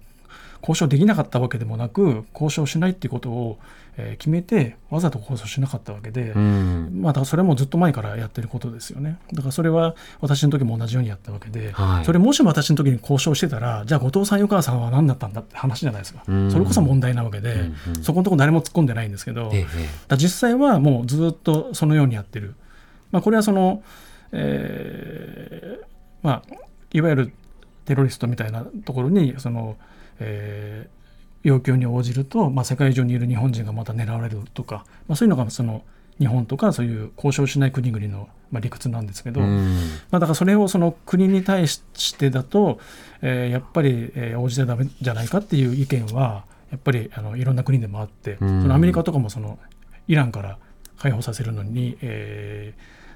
交渉できなかったわけでもなく交渉しないっていうことを、えー決めてわざと交渉しなかったわけで、うんまあ、それもずっと前からやってることですよね。だからそれは私の時も同じようにやったわけで、はいそれもしも私の時に交渉してたら、じゃあ後藤さん、湯川さんは何だったんだって話じゃないですか。うんそれこそ問題なわけで、うんうんそこのところ誰も突っ込んでないんですけど、ええ実際はもうずっとそのようにやってる。まあ、これはその、えーまあ、いわゆるテロリストみたいなところにその、えー要求に応じると、まあ、世界中にいる日本人がまた狙われるとか、まあ、そういうのがその日本とかそういう交渉しない国々のまあ理屈なんですけど、まあ、だからそれをその国に対してだと、えー、やっぱり、えー、応じてダメじゃないかっていう意見はやっぱりあのいろんな国でもあって、そのアメリカとかもそのイランから解放させるのに、え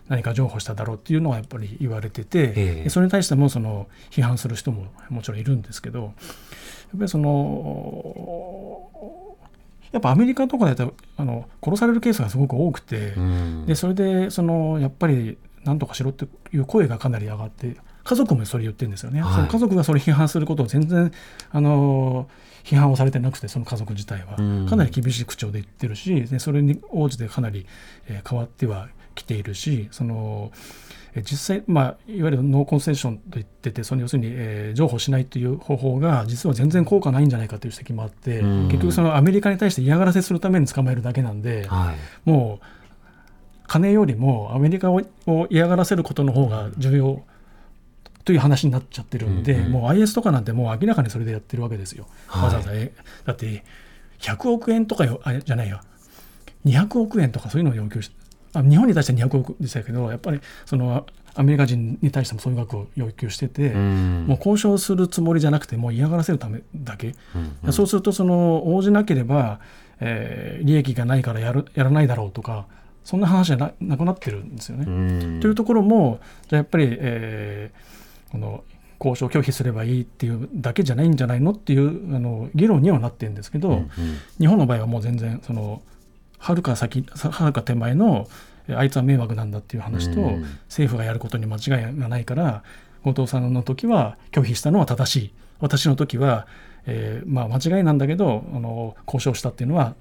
ー、何か譲歩しただろうっていうのはやっぱり言われてて、えー、それに対してもその批判する人ももちろんいるんですけどやっぱりそのやっぱアメリカとかだとあの殺されるケースがすごく多くて、でそれでそのやっぱり何とかしろっていう声がかなり上がって家族もそれ言ってるんですよね、はい、その家族がそれ批判することを全然あの批判をされてなくてその家族自体は。かなり厳しい口調で言ってるしでそれに応じてかなり、え変わってはきているしその実際、まあ、いわゆるノーコンセッションと言っててその要するに、えー、譲歩しないという方法が実は全然効果ないんじゃないかという指摘もあって、結局そのアメリカに対して嫌がらせするために捕まえるだけなんで、はい、もう金よりもアメリカを嫌がらせることの方が重要という話になっちゃってるんで、うんうん、もう IS とかなんてもう明らかにそれでやってるわけですよ。はい、わざわざだって100億円とかよあじゃないよ。200億円とかそういうのを要求し日本に対して200億でしたけどやっぱりそのアメリカ人に対してもそういう額を要求してて、うん、もう交渉するつもりじゃなくてもう嫌がらせるためだけ、うん。うん、そうするとその応じなければ、えー、利益がないからやるやらないだろうとかそんな話じゃななくなってるんですよね。というところもじゃやっぱり、えー、この交渉拒否すればいいっていうだけじゃないんじゃないのっていうあの議論にはなってるんですけど、うんうん、日本の場合はもう全然そのはるか先はるか手前のあいつは迷惑なんだっていう話と、政府がやることに間違いがないから後藤さんの時は拒否したのは正しい。私の時は、えー、まあ、間違いなんだけどあの交渉したっていうのは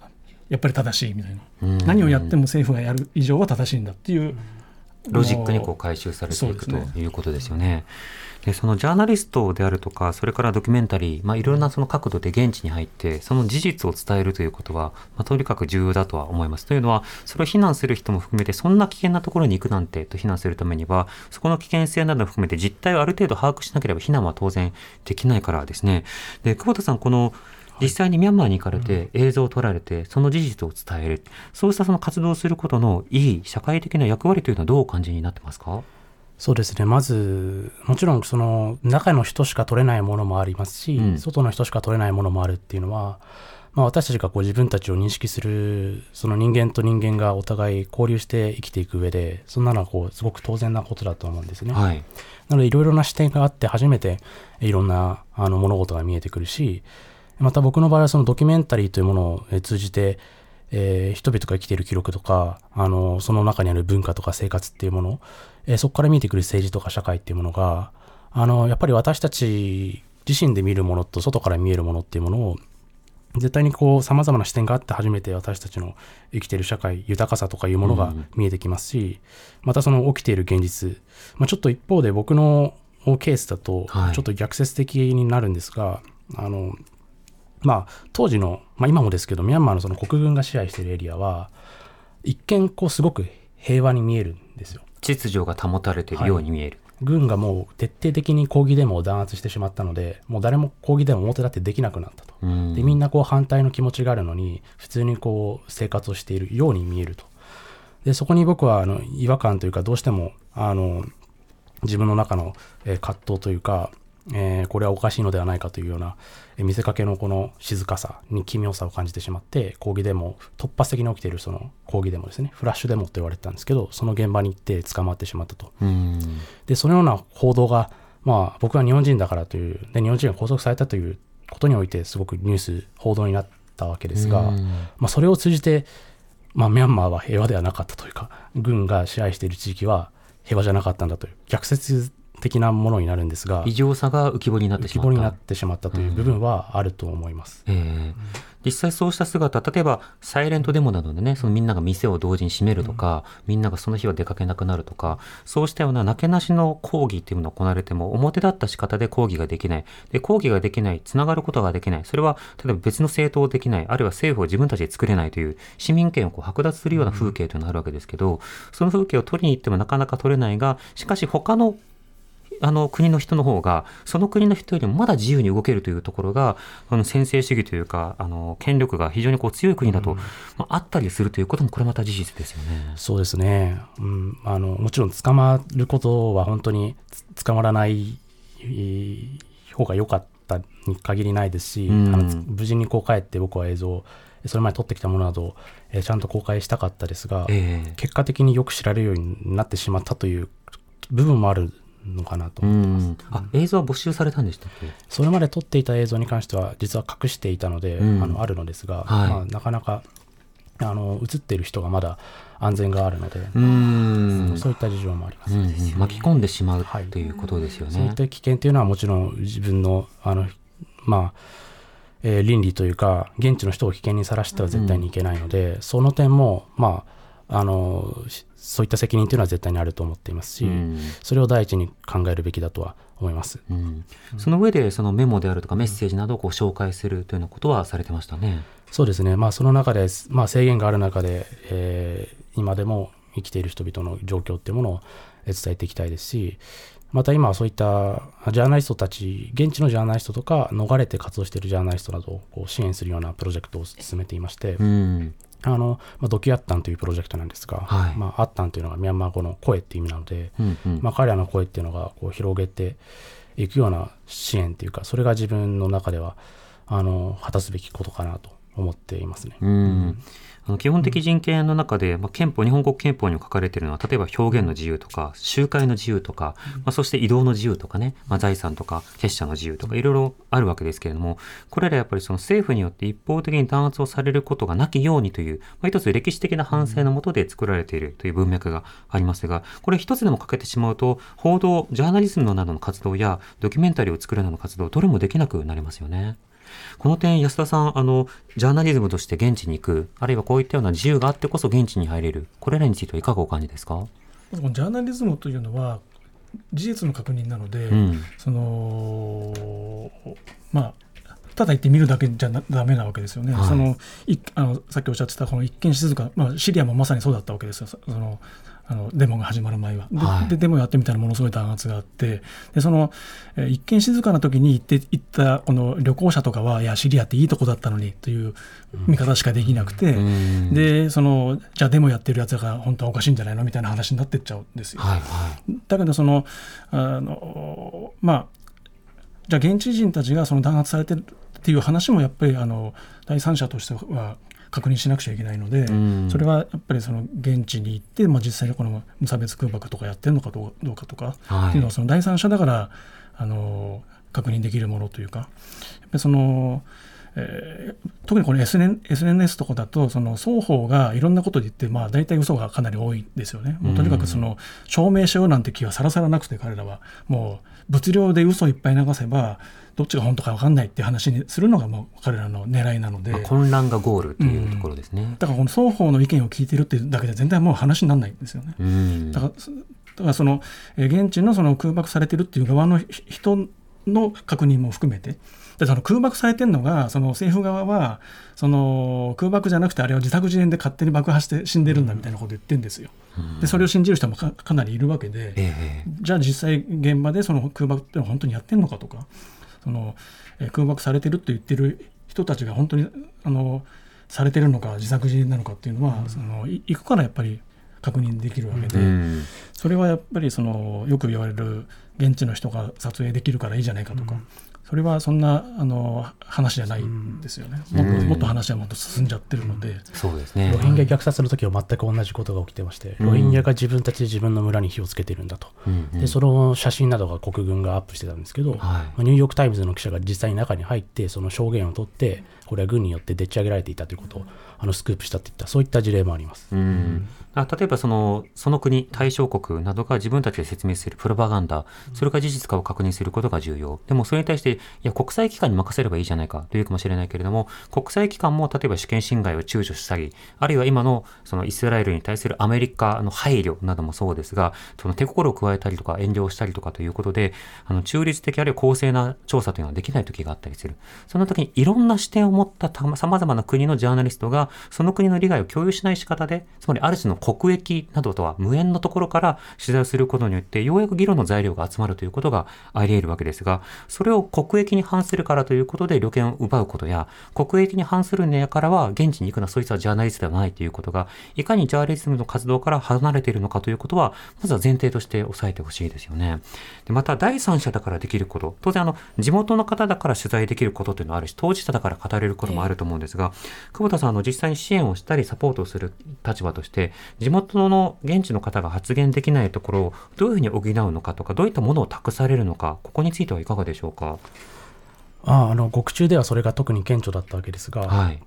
やっぱり正しいみたいな、何をやっても政府がやる以上は正しいんだっていうロジックにこう回収されていくということですよね。でそのジャーナリストであるとか、それからドキュメンタリー、まあ、いろんなその角度で現地に入って、その事実を伝えるということは、まあ、とにかく重要だとは思います。というのは、それを非難する人も含めて、そんな危険なところに行くなんてと非難するためには、そこの危険性などを含めて実態をある程度把握しなければ非難は当然できないからですね。で、久保田さん、この実際にミャンマーに行かれて映像を撮られてその事実を伝える。そうしたその活動をすることのいい社会的な役割というのはどうお感じになってますか？そうですね。まずもちろんその中の人しか撮れないものもありますし、うん、外の人しか撮れないものもあるっていうのは、まあ、私たちがこう自分たちを認識するその人間と人間がお互い交流して生きていく上でそんなのはこうすごく当然なことだと思うんですね。はい、なのでいろいろな視点があって初めていろんなあの物事が見えてくるしまた僕の場合はそのドキュメンタリーというものを通じて、えー、人々が生きている記録とか、あの、その中にある文化とか生活っていうもの、えー、そこから見えてくる政治とか社会っていうものが、あの、やっぱり私たち自身で見るものと外から見えるものっていうものを、絶対にこう様々な視点があって初めて私たちの生きている社会、豊かさとかいうものが見えてきますし、またその起きている現実、まあ、ちょっと一方で僕のケースだと、ちょっと逆説的になるんですが、はい、あの、まあ、当時の、まあ、今もですけどミャンマーのその国軍が支配しているエリアは一見こうすごく平和に見えるんですよ。秩序が保たれているように見える、はい、軍がもう徹底的に抗議デモを弾圧してしまったのでもう誰も抗議デモ表立ってできなくなったと。でみんなこう反対の気持ちがあるのに普通にこう生活をしているように見えると。でそこに僕はあの違和感というかどうしてもあの自分の中の葛藤というかえー、これはおかしいのではないかというような、えー、見せかけのこの静かさに奇妙さを感じてしまって抗議デモ突発的に起きているその抗議デモですね。フラッシュデモと言われてたんですけどその現場に行って捕まってしまったと。でそのような報道がまあ僕は日本人だからというで日本人が拘束されたということにおいてすごくニュース報道になったわけですが、まあ、それを通じて、まあ、ミャンマーは平和ではなかったというか軍が支配している地域は平和じゃなかったんだという。逆説的なものになるんですが異常さが浮き彫りになってしまった。浮き彫りになってしまったという部分はあると思います。うん、え。ー、実際そうした姿例えばサイレントデモなどでねそのみんなが店を同時に閉めるとか、うん、みんながその日は出かけなくなるとかそうしたようななけなしの抗議っていうものが行われても表立った仕方で抗議ができない。で抗議ができないつながることができない。それは例えば別の政党できないあるいは政府を自分たちで作れないという市民権をこう剥奪するような風景というのがあるわけですけど、その風景を取りに行ってもなかなか取れないがしかし他のあの国の人の方がその国の人よりもまだ自由に動けるというところがあの専制主義というかあの権力が非常にこう強い国だと、まあ、あったりするということもこれまた事実ですよね。そうですね、うん、あのもちろん捕まることは本当に捕まらない方が良かったに限りないですし、うん、あの無事にこう帰って僕は映像それまで撮ってきたものなど、えー、ちゃんと公開したかったですが、えー、結果的によく知られるようになってしまったという部分もあるのかなと思います。あ映像は没収されたんでしたっけ？それまで撮っていた映像に関しては実は隠していたので、うん、あのあるのですが、はい、まあ、なかなかあの映っている人がまだ安全があるのでうん。そういった事情もあります、うんうん、巻き込んでしまう、はい、ということですよね。そういった危険というのはもちろん自分のあのまあえー、倫理というか現地の人を危険にさらしては絶対にいけないので、うん、その点もまああのそういった責任というのは絶対にあると思っていますし、うん、それを第一に考えるべきだとは思います、うん、その上でそのメモであるとかメッセージなどをこう紹介するというようなことはされてましたね。そうですね、まあ、その中で、まあ、制限がある中で、えー、今でも生きている人々の状況っていうものを伝えていきたいですし、また今はそういったジャーナリストたち、現地のジャーナリストとか、逃れて活動しているジャーナリストなどをこう支援するようなプロジェクトを進めていまして、うん、あのまあ、ドキュアッタンというプロジェクトなんですが、はい、まあ、アッタンというのがミャンマー語の声っていう意味なので、うんうん、まあ、彼らの声っていうのがこう広げていくような支援っていうか、それが自分の中ではあの果たすべきことかなと思っていますね。うんあの基本的人権の中で、まあ、憲法、日本国憲法にも書かれているのは、例えば表現の自由とか、集会の自由とか、まあ、そして移動の自由とかね、まあ、財産とか、結社の自由とか、いろいろあるわけですけれども、これらやっぱりその政府によって一方的に弾圧をされることがなきようにという、まあ、一つ歴史的な反省のもとで作られているという文脈がありますが、これ一つでも欠けてしまうと、報道、ジャーナリズムのなどの活動や、ドキュメンタリーを作るなどの活動、どれもできなくなりますよね。この点、安田さん、あの、ジャーナリズムとして現地に行く、あるいはこういったような自由があってこそ現地に入れる、これらについてはいかがお感じですか？ジャーナリズムというのは、事実の確認なので、うん、その、まあ、ただ言ってみるだけじゃだめなわけですよね、はい、そのいあのさっきおっしゃってたこの一見静か、まあ、シリアもまさにそうだったわけですよ。そのあのデモが始まる前は。ではい、でデモやってみたらものすごい弾圧があってでその、えー、一見静かな時に行って行ったこの旅行者とかはいやシリアっていいとこだったのにという見方しかできなくて、うん、でそのじゃあデモやってるやつが本当はおかしいんじゃないの？みたいな話になってっちゃうんですよ。はいはい、だけどそのあのまあじゃあ現地人たちがその弾圧されてるっていう話もやっぱりあの第三者としては確認しなくちゃいけないので、うん、それはやっぱりその現地に行って、まあ、実際にこの無差別空爆とかやってるのかどうかとか、はい、っていうのはその第三者だからあの確認できるものというかやっぱりその。えー、特にこの SN SNS とかだとその双方がいろんなことで言って、まあ、大体嘘がかなり多いですよね。もうとにかくその証明しようなんて気はさらさらなくて彼らはもう物量で嘘いっぱい流せばどっちが本当か分かんないっていう話にするのがもう彼らの狙いなので、混乱がゴールというところですね、うん、だからこの双方の意見を聞いてるっていうだけで全体もう話にならないんですよね。うん、だからだからその現地のその空爆されてるっていう側の人の確認も含めて。でその空爆されてるのがその政府側はその空爆じゃなくてあれは自作自演で勝手に爆破して死んでるんだみたいなことを言ってるんですよ。でそれを信じる人もかなりいるわけで、えー、じゃあ実際現場でその空爆ってのは本当にやってるのかとかその、えー、空爆されてるって言ってる人たちが本当にあのされてるのか自作自演なのかっていうのは、うん、その行くからやっぱり確認できるわけで、うん、それはやっぱりそのよく言われる現地の人が撮影できるからいいじゃないかとか、それはそんなあの話じゃないん。ですよね、もっともっと話はもっと進んじゃってるので、そうですね。ロヒンギャ虐殺の時は全く同じことが起きてまして、ロヒンギャが自分たちで自分の村に火をつけてるんだと、でその写真などが国軍がアップしてたんですけど、はい、ニューヨーク・タイムズの記者が実際に中に入って、その証言を取って、これは軍によってでっち上げられていたということをあのスクープしたといった、そういった事例もあります。うんあ例えばそのその国、対象国などが自分たちで説明するプロパガンダ、それが事実かを確認することが重要。でもそれに対して、いや、国際機関に任せればいいじゃないかというかもしれないけれども、国際機関も例えば主権侵害を躊躇したり、あるいは今のそのイスラエルに対するアメリカの配慮などもそうですが、その手心を加えたりとか遠慮をしたりとかということで、あの中立的あるいは公正な調査というのはできない時があったりする。その時にいろんな視点を持った様々な国のジャーナリストが、その国の利害を共有しない仕方で、つまりある種の国益などとは無縁のところから取材をすることによって、ようやく議論の材料が集まるということがあり得るわけですが、それを国益に反するからということで旅券を奪うことや、国益に反するんやからは現地に行くのはそいつはジャーナリストではないということが、いかにジャーナリズムの活動から離れているのかということは、まずは前提として押さえてほしいですよね。でまた、第三者だからできること、当然あの、地元の方だから取材できることというのはあるし、当事者だから語れることもあると思うんですが、久保田さん、あの、実際に支援をしたりサポートをする立場として、地元の現地の方が発言できないところをどういうふうに補うのかとか、どういったものを託されるのか、ここについてはいかがでしょうか？ああの獄中ではそれが特に顕著だったわけですが、はい。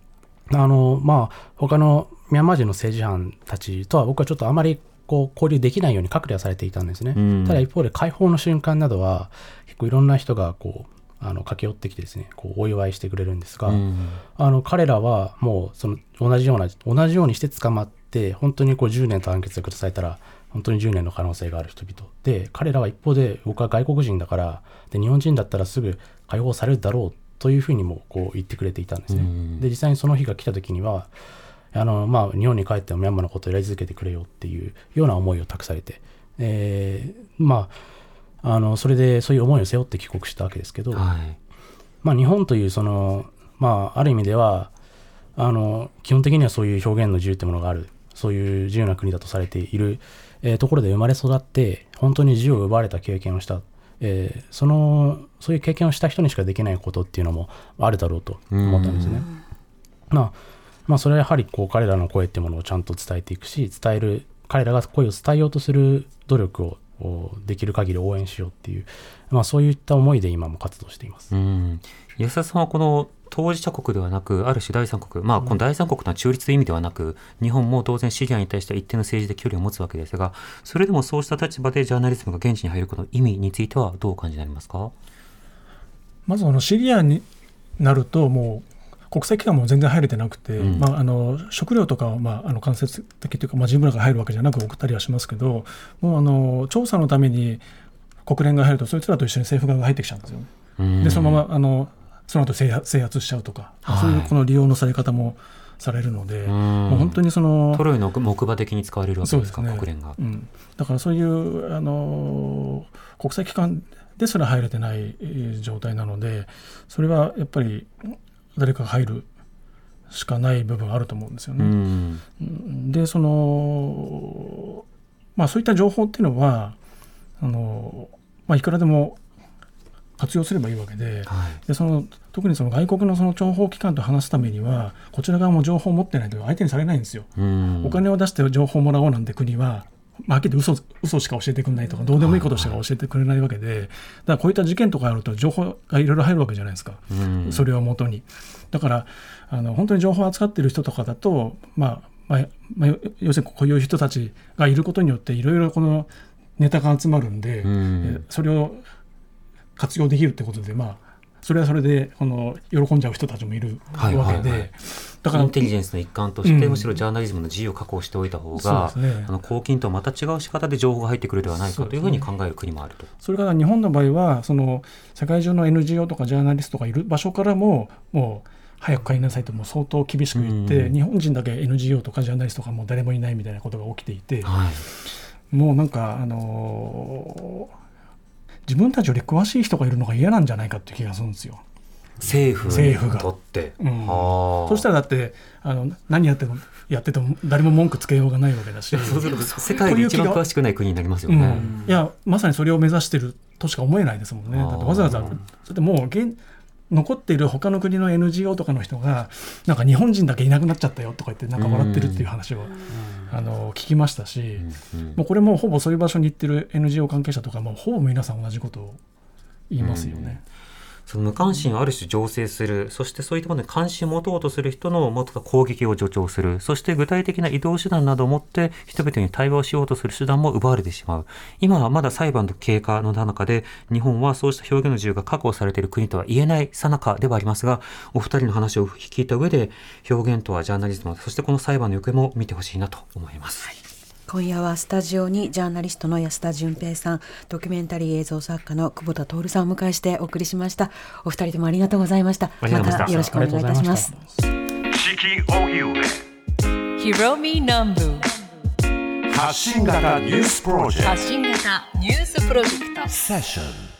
あのまあ他のミャンマー人の政治犯たちとは僕はちょっとあまりこう交流できないように隔離はされていたんですね。うんただ一方で解放の瞬間などは結構いろんな人がこうあの駆け寄ってきてですねこうお祝いしてくれるんですが、うんあの彼らはもうその同じような同じようにして捕まって本当にこう10年と判決が下されたら本当に10年の可能性がある人々で彼らは一方で僕は外国人だからで日本人だったらすぐ解放されるだろうというふうにもこう言ってくれていたんですね。うんで実際にその日が来た時にはあの、まあ、日本に帰ってもミャンマーのことをやり続けてくれよっていうような思いを託されて、えーまああのそれでそういう思いを背負って帰国したわけですけど、はい。まあ、日本というその、まあ、ある意味ではあの基本的にはそういう表現の自由ってものがあるそういう自由な国だとされている、えーところで生まれ育って本当に自由を奪われた経験をした、えーそのそういう経験をした人にしかできないことっていうのもあるだろうと思ったんですね。まあ、まあそれはやはりこう彼らの声っていうものをちゃんと伝えていくし伝える彼らが声を伝えようとする努力をおできる限り応援しようっていう、まあ、そういった思いで今も活動しています。うん。安田さんはこの当事者国ではなく、ある種第三国、まあ、この第三国というのは中立という意味ではなく、日本も当然シリアに対しては一定の政治で距離を持つわけですが、それでもそうした立場でジャーナリズムが現地に入ることの意味についてはどうお感じになりますか？まずあのシリアになるともう国際機関も全然入れてなくて、うん。まあ、あの食料とかは、まあ、あの間接的というか、まあ、自分らが入るわけじゃなく送ったりはしますけどもうあの調査のために国連が入るとそいつらと一緒に政府側が入ってきちゃうんですよ。ね。うん。でそのままあのその後制圧制圧しちゃうとか、はい。そういうこの利用のされ方もされるので、ん。もう本当にそのトロイの木馬的に使われるわけでか、そうですすね。国連が。う。ん、だからそういうあの国際機関ですら入れてないえー状態なのでそれはやっぱり誰かが入るしかない部分あると思うんですようね。ん。でそのまあそういった情報っていうのはあの、まあ、いくらでも活用すればいいわけで。はい。でその特にその外国のその諜報機関と話すためにはこちら側も情報を持ってないと相手にされないんですよ。うんお金を出して情報をもらおうなんて国は、まあ、は嘘嘘しか教えてくれないとかどうでもいいことしか教えてくれないわけで、だからこういった事件とかあると情報がいろいろ入るわけじゃないですか、うん。それをもとに。だからあの本当に情報を扱っている人とかだと、まあまあまあ、要するにこういう人たちがいることによっていろいろこのネタが集まるんで、うん。えそれを活用できるってことでまあそれはそれでこの喜んじゃう人たちもいるわけで、はいはいはいだからインテリジェンスの一環として、うんむしろジャーナリズムの自由を確保しておいた方が、ですねあの公金とはまた違う仕方で情報が入ってくるではないかというふうに考える国もあると。それから日本の場合はその世界中の NGO とかジャーナリストがいる場所からももう早く帰りなさいともう相当厳しく言って、うん日本人だけ NGO とかジャーナリストがもう誰もいないみたいなことが起きていて、はい。もうなんかあのー自分たちより詳しい人がいるのが嫌なんじゃないかっていう気がするんですよ。政府に政府がとって。うんはあそしたらだってあの何やってもやってても誰も文句つけようがないわけだし。そうすると世界で一番詳しくない国になりますよね。うん、いやまさにそれを目指してるとしか思えないですもんね。だってわざわざそれでもう現残っている他の国の NGO とかの人がなんか日本人だけいなくなっちゃったよとか言ってなんか笑ってるっていう話を、あの聞きましたし、うんもうこれもうほぼそういう場所に行ってる NGO 関係者とかもうほぼ皆さん同じことを言いますよね。その無関心をある種醸成する、そしてそういったものに関心を持とうとする人のもっと攻撃を助長する、そして具体的な移動手段などを持って人々に対話をしようとする手段も奪われてしまう。今はまだ裁判の経過の中で、日本はそうした表現の自由が確保されている国とは言えない最中ではありますが、お二人の話を聞いた上で、表現とはジャーナリズム、そしてこの裁判の行方も見てほしいなと思います。今夜はスタジオにジャーナリストの安田純平さんドキュメンタリー映像作家の久保田徹さんをお迎えしてお送りしました。お二人ともありがとうございました。ました。たよろしくお願いいたします。四季荻上 Hiromi Nambu 発信型ニュースプロジェク発信型ニュースプロジェクト。トセッション